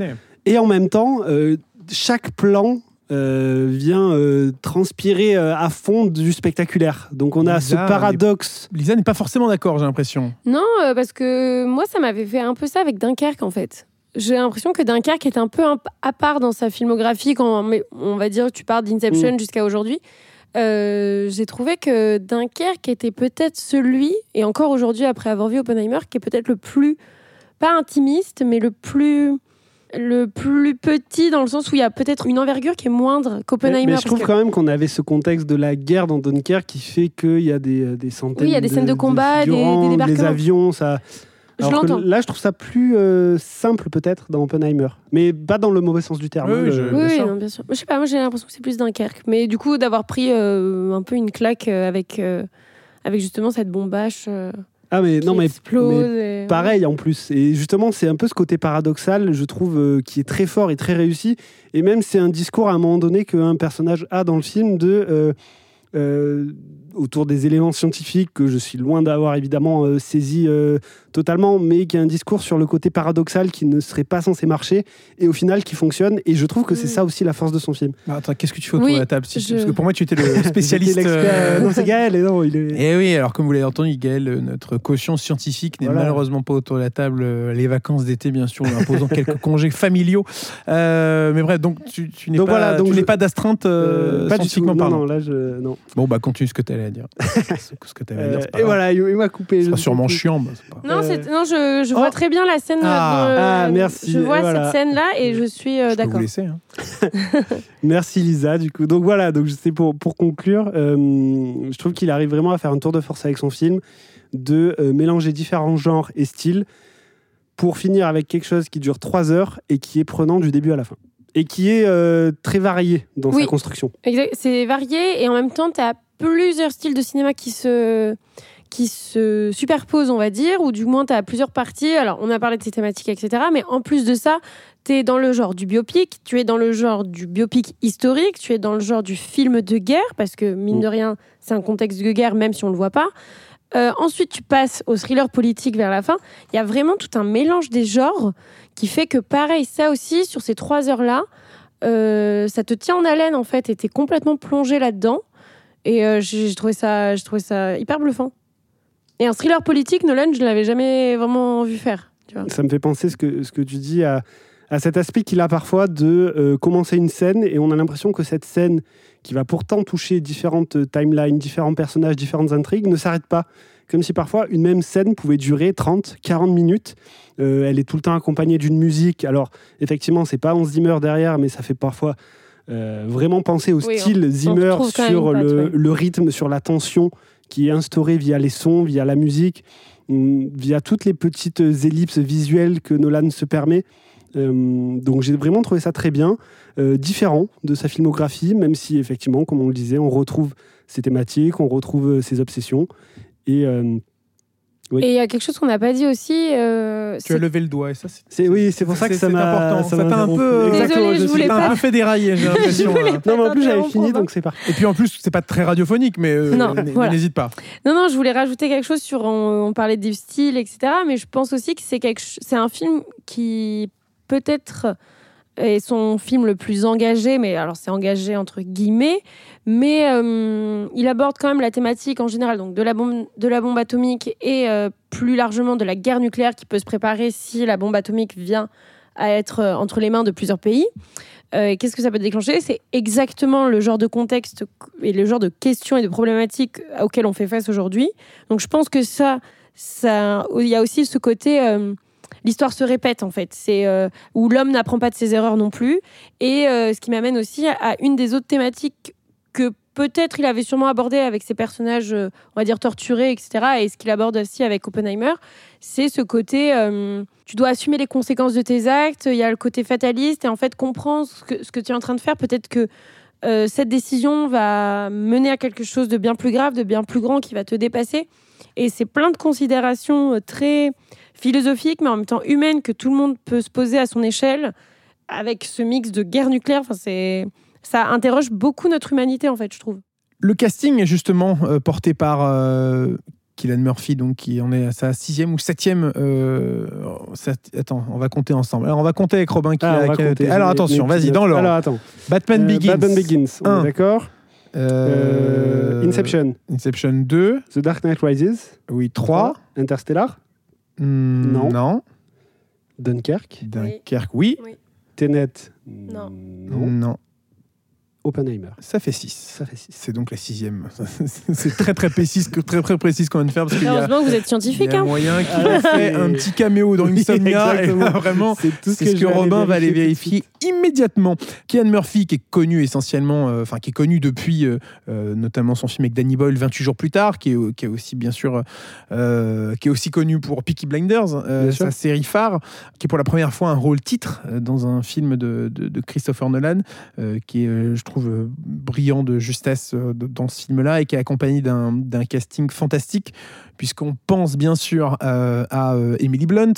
Et en même temps, euh, chaque plan euh, vient euh, transpirer euh, à fond du spectaculaire. Donc on a ce Lisa, paradoxe. Lisa n'est pas forcément d'accord, j'ai l'impression. Non, euh, parce que moi, ça m'avait fait un peu ça avec Dunkerque, en fait. J'ai l'impression que Dunkerque est un peu à part dans sa filmographie, quand mais on va dire tu pars d'Inception jusqu'à aujourd'hui. Euh, J'ai trouvé que Dunkerque était peut-être celui, et encore aujourd'hui après avoir vu Oppenheimer, qui est peut-être le plus, pas intimiste, mais le plus le plus petit dans le sens où il y a peut-être une envergure qui est moindre qu'Oppenheimer. mais je trouve que- quand même qu'on avait ce contexte de la guerre dans Dunkerque qui fait qu'il y a des, euh, des centaines Oui, il y a des scènes de combat, des- débarquements. avions, ça. Je Alors que l'entends. là, je trouve ça plus euh, simple peut-être dans Oppenheimer, mais pas dans le mauvais sens du terme. Oui, hein, oui, le- je- Oui, bien oui, sûr. non, bien sûr. Je sais pas, moi j'ai l'impression que c'est plus Dunkerque. Mais du coup, d'avoir pris euh, un peu une claque euh, avec, euh, avec justement cette bombache euh, Ah mais qui non mais, explose. mais et- pareil en plus. Et justement, c'est un peu ce côté paradoxal, je trouve, euh, qui est très fort et très réussi. Et même c'est un discours à un moment donné qu'un personnage a dans le film de euh, euh, autour des éléments scientifiques que je suis loin d'avoir évidemment euh, saisi euh, totalement, mais qui a un discours sur le côté paradoxal qui ne serait pas censé marcher et au final qui fonctionne. Et je trouve que c'est Mm. ça aussi la force de son film. Ah, attends, qu'est-ce que tu fais autour Oui, de la table si- je- Parce que pour moi, tu étais le spécialiste. Euh, Non, c'est Gaël, et non, il est. Eh oui, alors comme vous l'avez entendu, Gaël, euh, notre caution scientifique n'est Voilà. malheureusement pas autour de la table. Les vacances d'été, bien sûr, en imposant quelques congés familiaux. Euh, mais bref, donc tu, tu n'es Donc pas, voilà, donc tu n'es je- pas d'astreinte euh, Euh, pas du tout. scientifiquement parlant. non, là, je. Non. Bon, bah continue ce que tu allais à dire. ce que tu avais à dire, Euh, c'est pas et grave. voilà, il, m'a coupé. Ce je sera ne sûrement chiant. bah, c'est pas- Non, Euh, c'est- non, je, je vois oh. très bien la scène. Ah. le- Ah, merci, Je vois voilà. cette scène-là et je suis euh, vous d'accord. laisser. hein. Merci Lisa, du coup. Donc voilà, donc c'est pour, pour conclure, euh, je trouve qu'il arrive vraiment à faire un tour de force avec son film, de euh, mélanger différents genres et styles pour finir avec quelque chose qui dure trois heures et qui est prenant du début à la fin. Et qui est euh, très varié dans Oui. sa construction. C'est varié et en même temps, tu as plusieurs styles de cinéma qui se, qui se superposent, on va dire, ou du moins, tu as plusieurs parties. Alors, on a parlé de ces thématiques, etc. Mais en plus de ça, tu es dans le genre du biopic, tu es dans le genre du biopic historique, tu es dans le genre du film de guerre, parce que, mine Mm. de rien, c'est un contexte de guerre, même si on ne le voit pas. Euh, ensuite, tu passes au thriller politique vers la fin. Il y a vraiment tout un mélange des genres qui fait que, pareil, ça aussi, sur ces trois heures-là, euh, ça te tient en haleine, en fait, et t'es complètement plongé là-dedans. Et euh, j'ai trouvé, ça- j'ai trouvé ça hyper bluffant. Et un thriller politique, Nolan, je l'avais jamais vraiment vu faire. Ça me fait penser ce que, ce que tu dis à, à cet aspect qu'il a parfois de euh, commencer une scène et on a l'impression que cette scène qui va pourtant toucher différentes timelines, différents personnages, différentes intrigues ne s'arrête pas. Comme si parfois une même scène pouvait durer 30, 40 minutes. Euh, elle est tout le temps accompagnée d'une musique. Alors effectivement, c'est pas Hans Zimmer derrière, mais ça fait parfois euh, vraiment penser au Oui, on- style Zimmer sur patte, le, ouais. le rythme, sur la tension qui est instaurée via les sons, via la musique, hum, via toutes les petites ellipses visuelles que Nolan se permet. Euh, donc j'ai vraiment trouvé ça très bien, euh, différent de sa filmographie, même si effectivement, comme on le disait, on retrouve ses thématiques, on retrouve ses obsessions. Et Oui. Et il y a quelque chose qu'on n'a pas dit aussi. euh, Tu as levé le doigt et ça, c'est. oui, c'est pour ça que ça m'a important. ça t'a un peu. Exactement, Désolée, je suis voulais Ça pas- t'a un pas- peu fait dérailler, j'ai l'impression. Non, mais en plus j'avais fini, donc c'est parti. Et puis en plus, c'est pas très radiophonique, mais euh, n'hésite pas. Non, non, je voulais rajouter quelque chose sur. On, parlait du style, etc. Mais je pense aussi que c'est quelque, un film qui peut-être est son film le plus engagé, mais alors c'est engagé entre guillemets, mais euh, il aborde quand même la thématique en général, donc de la bombe, atomique et euh, plus largement de la guerre nucléaire qui peut se préparer si la bombe atomique vient à être euh, entre les mains de plusieurs pays. Et Qu'est-ce que ça peut déclencher? C'est exactement le genre de contexte et le genre de questions et de problématiques auxquelles on fait face aujourd'hui. Donc je pense que ça, ça, il y a aussi ce côté, l'histoire se répète en fait, c'est euh, où l'homme n'apprend pas de ses erreurs non plus. Et euh, ce qui m'amène aussi à, une des autres thématiques peut-être il avait sûrement abordé avec ses personnages, euh, on va dire torturés, etc. Et ce qu'il aborde aussi avec Oppenheimer, c'est ce côté, tu dois assumer les conséquences de tes actes. Il y a le côté fataliste et en fait comprendre ce que, que tu es en train de faire. Peut-être que cette décision va mener à quelque chose de bien plus grave, de bien plus grand, qui va te dépasser. Et c'est plein de considérations très philosophiques, mais en même temps humaines, que tout le monde peut se poser à son échelle, avec ce mix de guerre nucléaire. Enfin, c'est ça interroge beaucoup notre humanité, en fait, je trouve. Le casting est justement euh, porté par euh, Killian Murphy, donc qui en est à sa sixième ou septième. euh, sept- attends, on va compter ensemble. Alors on va compter avec Robin qui Ah, a, va qui a compter. noté. Alors attention, vas-y, dans l'ordre. Alors attends. Batman Euh, Begins. Batman Begins, on Un. est d'accord Inception, Inception 2. The Dark Knight Rises, Oui, 3. Interstellar, non. Non. Dunkerque, Dunkerque, oui. Tenet, Non. non. Non. Oppenheimer. Ça fait 6. Ça fait six. C'est donc la sixième. C'est très très précis, très très précis ce qu'on vient de faire parce qu'il y a, Heureusement que vous êtes il scientifique. y a hein. moyen qu'il Ah, ait fait un petit caméo dans Oui, Insomnia et exactement. là, vraiment C'est tout ce que, Robin va aller vérifier immédiatement. Kian Murphy, qui est connu essentiellement, euh, enfin qui est connu depuis euh, euh, notamment son film avec Danny Boyle 28 jours plus tard, qui est, qui est aussi bien sûr, euh, qui est aussi connu pour Peaky Blinders, euh, sa série phare, qui est pour la première fois un rôle titre dans un film de, de- de Christopher Nolan, euh, qui est, je trouve, euh, brillant de justesse euh, dans ce film-là et qui est accompagné d'un casting fantastique puisqu'on pense bien sûr euh, à Emily Blunt,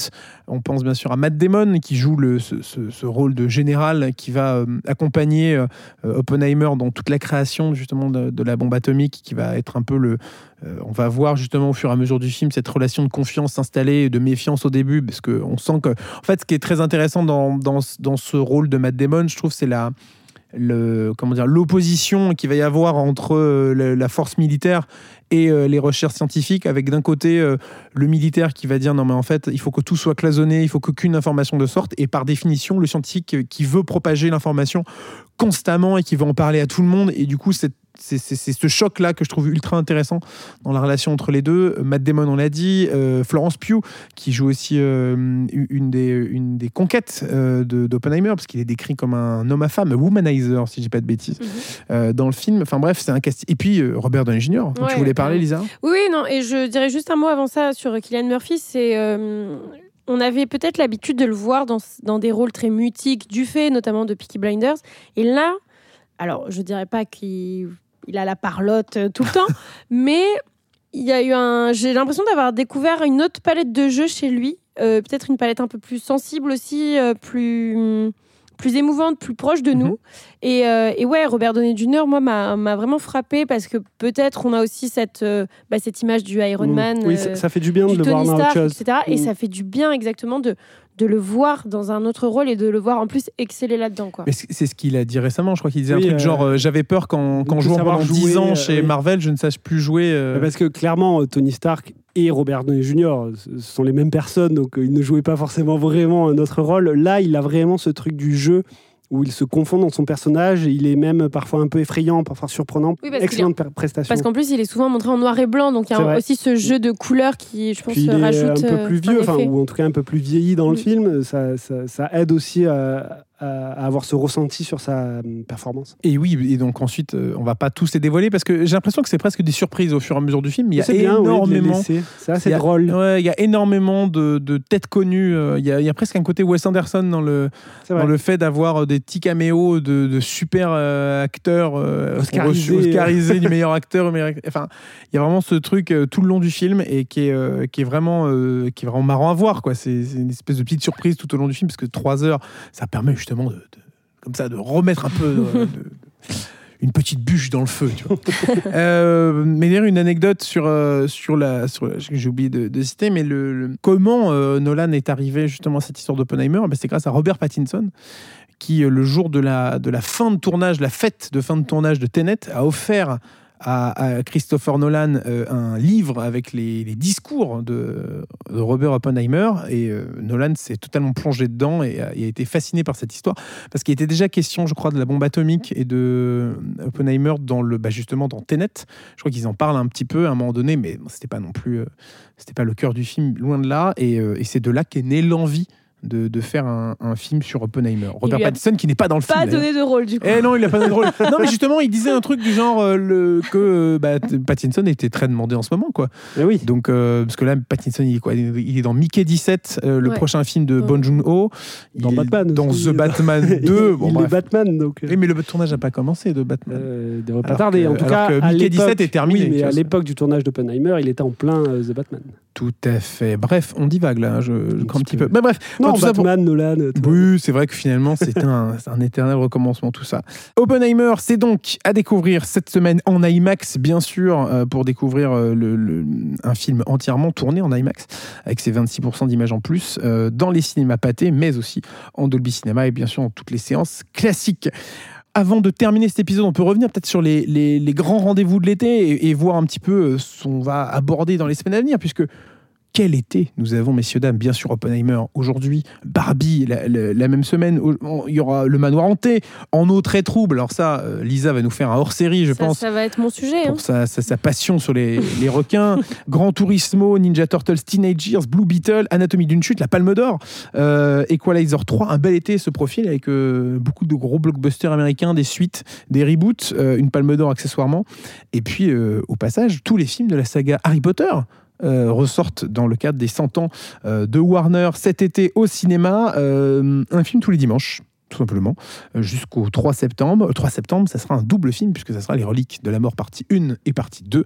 on pense bien sûr à Matt Damon qui joue le, ce, rôle de général qui va accompagner Oppenheimer dans toute la création justement de, de la bombe atomique, qui va être un peu le. on va voir justement au fur et à mesure du film cette relation de confiance s'installer, et de méfiance au début, parce qu'on sent que. En fait, ce qui est très intéressant dans, dans, dans ce rôle de Matt Damon, je trouve, c'est la le comment dire l'opposition qu'il va y avoir entre euh, la force militaire et euh, les recherches scientifiques avec d'un côté euh, le militaire qui va dire non mais en fait il faut que tout soit cloisonné il faut qu'aucune information ne sorte. Et par définition le scientifique qui veut propager l'information constamment et qui veut en parler à tout le monde. Et du coup c'est c'est ce choc là que je trouve ultra intéressant dans la relation entre les deux Matt Damon on l'a dit euh, Florence Pugh qui joue aussi euh, une des une des conquêtes euh, d'Oppenheimer parce qu'il est décrit comme un homme à femme un womanizer si je dis pas de bêtises Mhm. euh, dans le film enfin bref c'est un cast et puis Robert Downey Jr. dont tu voulais parler. Lisa Oui, non, et je dirais juste un mot avant ça sur Kylian Murphy. C'est, on avait peut-être l'habitude de le voir dans, dans des rôles très mutiques, du fait notamment de Peaky Blinders. Et là, alors je dirais pas qu'il il a la parlotte euh, tout le temps, mais il y a eu un. J'ai l'impression d'avoir découvert une autre palette de jeux chez lui. Euh, peut-être une palette un peu plus sensible aussi, euh, plus plus émouvante, plus proche de nous. Mhm. Et, euh, et ouais, Robert Downey Jr., moi, m'a m'a vraiment frappé parce que peut-être on a aussi cette, bah, cette image du Iron Mm. Man, Oui, ça, ça fait du bien du de le voir Tony autre Stark, chose. etc. Et Mm. ça fait du bien exactement de, de le voir dans un autre rôle et de le voir en plus exceller là-dedans. Quoi. Mais c'est ce qu'il a dit récemment. Je crois qu'il disait Oui, un truc euh, genre euh, J'avais peur quand, quand de jouant pendant jouer, 10 ans euh, chez oui. Marvel, je ne sache plus jouer. euh, Parce que clairement, euh, Tony Stark et Robert Downey Jr. ce sont les mêmes personnes, donc euh, ils ne jouaient pas forcément vraiment un autre rôle. Là, il a vraiment ce truc du jeu où il se confond dans son personnage. Il est même parfois un peu effrayant, parfois surprenant. Oui, parce Excellente prestation. Parce qu'en plus, il est souvent montré en noir et blanc, donc il y a aussi ce jeu de couleurs qui, je pense, Puis il est rajoute un peu euh, plus vieux, enfin, ou en tout cas un peu plus vieilli dans le Mm. film. Ça, ça- ça aide aussi à, à- avoir ce ressenti sur sa euh, performance. Et oui, et donc ensuite, euh, on va pas tous les dévoiler parce que j'ai l'impression que c'est presque des surprises au fur et à mesure du film. Il y a bien, oui, énormément. laisser. C'est assez il y a- drôle. Ouais, il y a énormément de, de têtes connues. euh, Il y, a, il y a presque un côté Wes Anderson dans le, dans le fait d'avoir des petits caméos de, de super acteurs Oscarisés. du meilleur acteur. meilleur Enfin, il y a vraiment ce truc tout le long du film et qui est, qui est, vraiment, qui est vraiment marrant à voir. c'est une espèce de petite surprise tout au long du film parce que trois heures, ça permet justement de, de- comme ça, de remettre un peu. euh, de- une petite bûche dans le feu, tu vois. Euh, mais d'ailleurs, une anecdote sur, euh, sur la. Sur, j'ai oublié de, de citer, mais le, le- comment euh, Nolan est arrivé justement à cette histoire d'Oppenheimer Ben, C'est grâce à Robert Pattinson, qui, le jour de la, de la fin de tournage, la fête de fin de tournage de Tenet, a offert à, Christopher Nolan euh, un livre avec les, discours de, Robert Oppenheimer. Et euh, Nolan s'est totalement plongé dedans et a, été fasciné par cette histoire. Parce qu'il était déjà question, je crois, de la bombe atomique et de Oppenheimer dans le, bah, justement dans Tenet. Je crois qu'ils en parlent un petit peu à un moment donné, mais bon, c'était pas non plus, euh, c'était pas le cœur du film, loin de là. Euh, et c'est de là qu'est née l'envie de, de faire un, un film sur Oppenheimer. Robert Pattinson qui n'est pas dans le film. Pas donné de rôle du coup. Eh non, il a pas donné de rôle. Non, mais justement, il disait un truc du genre euh, le, que euh, bah, Pattinson était très demandé en ce moment, quoi. Mais oui. Donc, euh, parce que là, Pattinson, il est quoi? Il est dans Mickey 17, euh, le Ouais. prochain film de Ouais. Bong Joon-ho. Il Dans est Batman Dans aussi. The Batman 2. il Bon, est bref. Batman, donc. Oui, mais le tournage n'a pas commencé de Batman. euh, il devrait pas Alors tarder. que- en tout alors cas, que Mickey 17 l'époque- est terminé, Oui, mais à l'époque du tournage d'Oppenheimer, il était en plein euh, The Batman. Tout à fait. Bref, on divague là, hein, je, je crois un petit peu. Mais bref, Non, tout ça pour- Batman, Nolan. euh, tout Oui, c'est vrai que finalement, c'est un, un éternel recommencement, tout ça. Oppenheimer, c'est donc à découvrir cette semaine en IMAX, bien sûr, euh, pour découvrir euh, le- le- un film entièrement tourné en IMAX, avec ses 26% d'images en plus, euh, dans les cinémas pâtés, mais aussi en Dolby Cinema et bien sûr dans toutes les séances classiques. Avant de terminer cet épisode, on peut revenir peut-être sur les, grands rendez-vous de l'été et, et voir un petit peu euh, ce qu'on va aborder dans les semaines à venir, puisque quel été nous avons, messieurs, dames Bien sûr, Oppenheimer aujourd'hui, Barbie la, la- la même semaine, il y aura Le Manoir Hanté, En eau très trouble. Alors ça, euh, Lisa va nous faire un hors-série, je ça, pense, ça va être mon sujet. hein. pour sa, sa- sa passion sur les, les requins. Grand Turismo, Ninja Turtles, Teenage Years, Blue Beetle, Anatomie d'une chute, La Palme d'Or, euh, Equalizer 3. Un bel été ce profil avec euh, beaucoup de gros blockbusters américains, des suites, des reboots, euh, une Palme d'Or accessoirement. Et puis, au passage, tous les films de la saga Harry Potter. Euh, ressortent dans le cadre des 100 ans euh, de Warner cet été au cinéma. Euh, un film tous les dimanches tout simplement, jusqu'au 3 septembre. Le 3 septembre, ça sera un double film, puisque ça sera Les Reliques de la Mort, partie 1 et partie 2,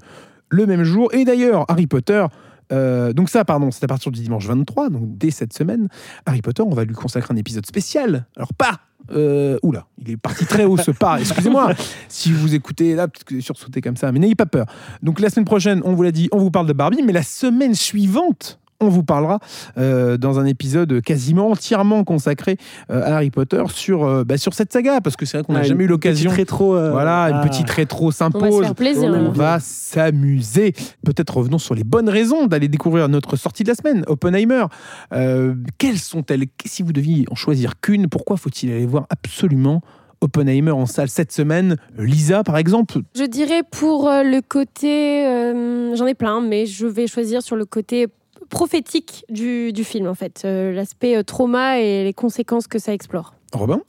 le même jour. Et d'ailleurs, Harry Potter, donc ça, pardon, c'est à partir du dimanche 23, donc dès cette semaine, Harry Potter, on va lui consacrer un épisode spécial. Alors pas euh, oula, il est parti très haut ce pas. Excusez-moi si vous écoutez là, peut-être que vous sursauté comme ça, mais n'ayez pas peur. Donc la semaine prochaine, on vous l'a dit, on vous parle de Barbie, mais la semaine suivante, on vous parlera euh, dans un épisode quasiment entièrement consacré euh, à Harry Potter sur, euh, bah, sur cette saga, parce que c'est vrai qu'on n'a Ah, jamais eu une l'occasion. petite rétro. euh, Voilà, une ah. petite rétro On va se s'impose. faire plaisir. On va s'amuser. Peut-être revenons sur les bonnes raisons d'aller découvrir notre sortie de la semaine, Oppenheimer. Euh, quelles sont-elles? Si vous deviez en choisir qu'une, pourquoi faut-il aller voir absolument Oppenheimer en salle cette semaine? Lisa, par exemple? Je dirais pour le côté, euh, j'en ai plein, mais je vais choisir sur le côté prophétique du, du film en fait, Euh, l'aspect euh, trauma et les conséquences que ça explore. Robin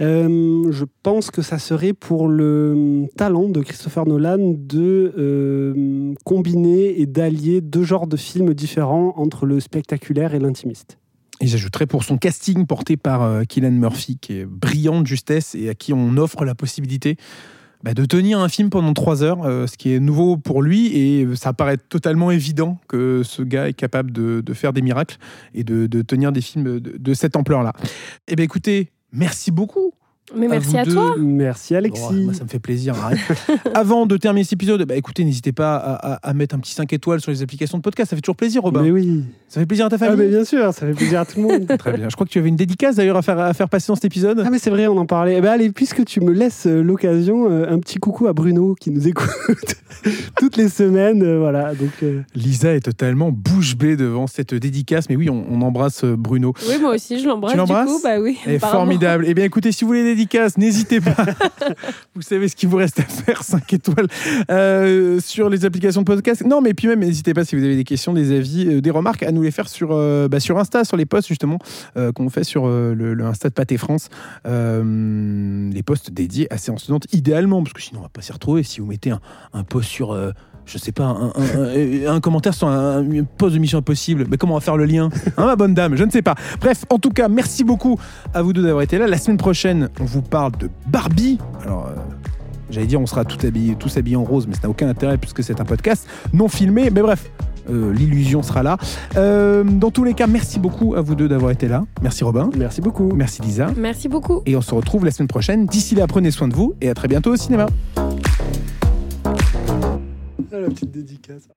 Euh, je pense que ça serait pour le talent de Christopher Nolan de euh, combiner et d'allier deux genres de films différents entre le spectaculaire et l'intimiste. Et j'ajouterais pour son casting porté par euh, Cillian Murphy, qui est brillant de justesse et à qui on offre la possibilité bah, de tenir un film pendant trois heures, euh, ce qui est nouveau pour lui. Et euh, ça paraît totalement évident que ce gars est capable de, faire des miracles et de, de tenir des films de, de cette ampleur-là. Eh bien, écoutez, merci beaucoup. Mais À merci à deux. toi. Merci Alexis. Oh, moi, ça me fait plaisir. Avant de terminer cet épisode, bah, écoutez, n'hésitez pas à, à- à mettre un petit 5 étoiles sur les applications de podcast. Ça fait toujours plaisir, Robin. mais oui. Ça fait plaisir à ta Ah, famille. mais bien sûr, ça fait plaisir à tout le monde. Très bien. Je crois que tu avais une dédicace d'ailleurs à faire, à faire passer dans cet épisode. Ah mais c'est vrai, on en parlait. Eh ben, allez, puisque tu me laisses euh, l'occasion, euh, un petit coucou à Bruno qui nous écoute toutes les semaines. euh, voilà, donc euh, Lisa est totalement bouche bée devant cette dédicace, mais oui, on, on embrasse Bruno. Oui, moi aussi, je l'embrasse. Tu l'embrasses bah oui. Elle est apparemment. formidable. Eh bien, écoutez, si vous voulez des dédicaces, n'hésitez pas. vous savez ce qu'il vous reste à faire, 5 étoiles euh, sur les applications de podcast. Non, mais puis même, n'hésitez pas si vous avez des questions, des avis, euh, des remarques, à nous les faire sur, euh, bah, sur Insta, sur les posts justement qu'on fait sur le, le Insta de Pâté France. Les posts dédiés à Séance Tenante, idéalement, parce que sinon on va pas s'y retrouver. Si vous mettez un, un post sur... je sais pas, un, un- un- un commentaire sur un, un post de Mission Impossible. Mais comment on va faire le lien Hein, ma bonne dame? Je ne sais pas. Bref, en tout cas, merci beaucoup à vous deux d'avoir été là. La semaine prochaine, on vous parle de Barbie. Alors, euh, j'allais dire, on sera tout habillés, tous habillés en rose, mais ça n'a aucun intérêt puisque c'est un podcast non filmé. Mais bref, euh, l'illusion sera là. Euh, dans tous les cas, merci beaucoup à vous deux d'avoir été là. Merci Robin. merci beaucoup. Merci Lisa. Merci beaucoup. Et on se retrouve la semaine prochaine. D'ici là, prenez soin de vous et à très bientôt au cinéma. Ah, la petite dédicace.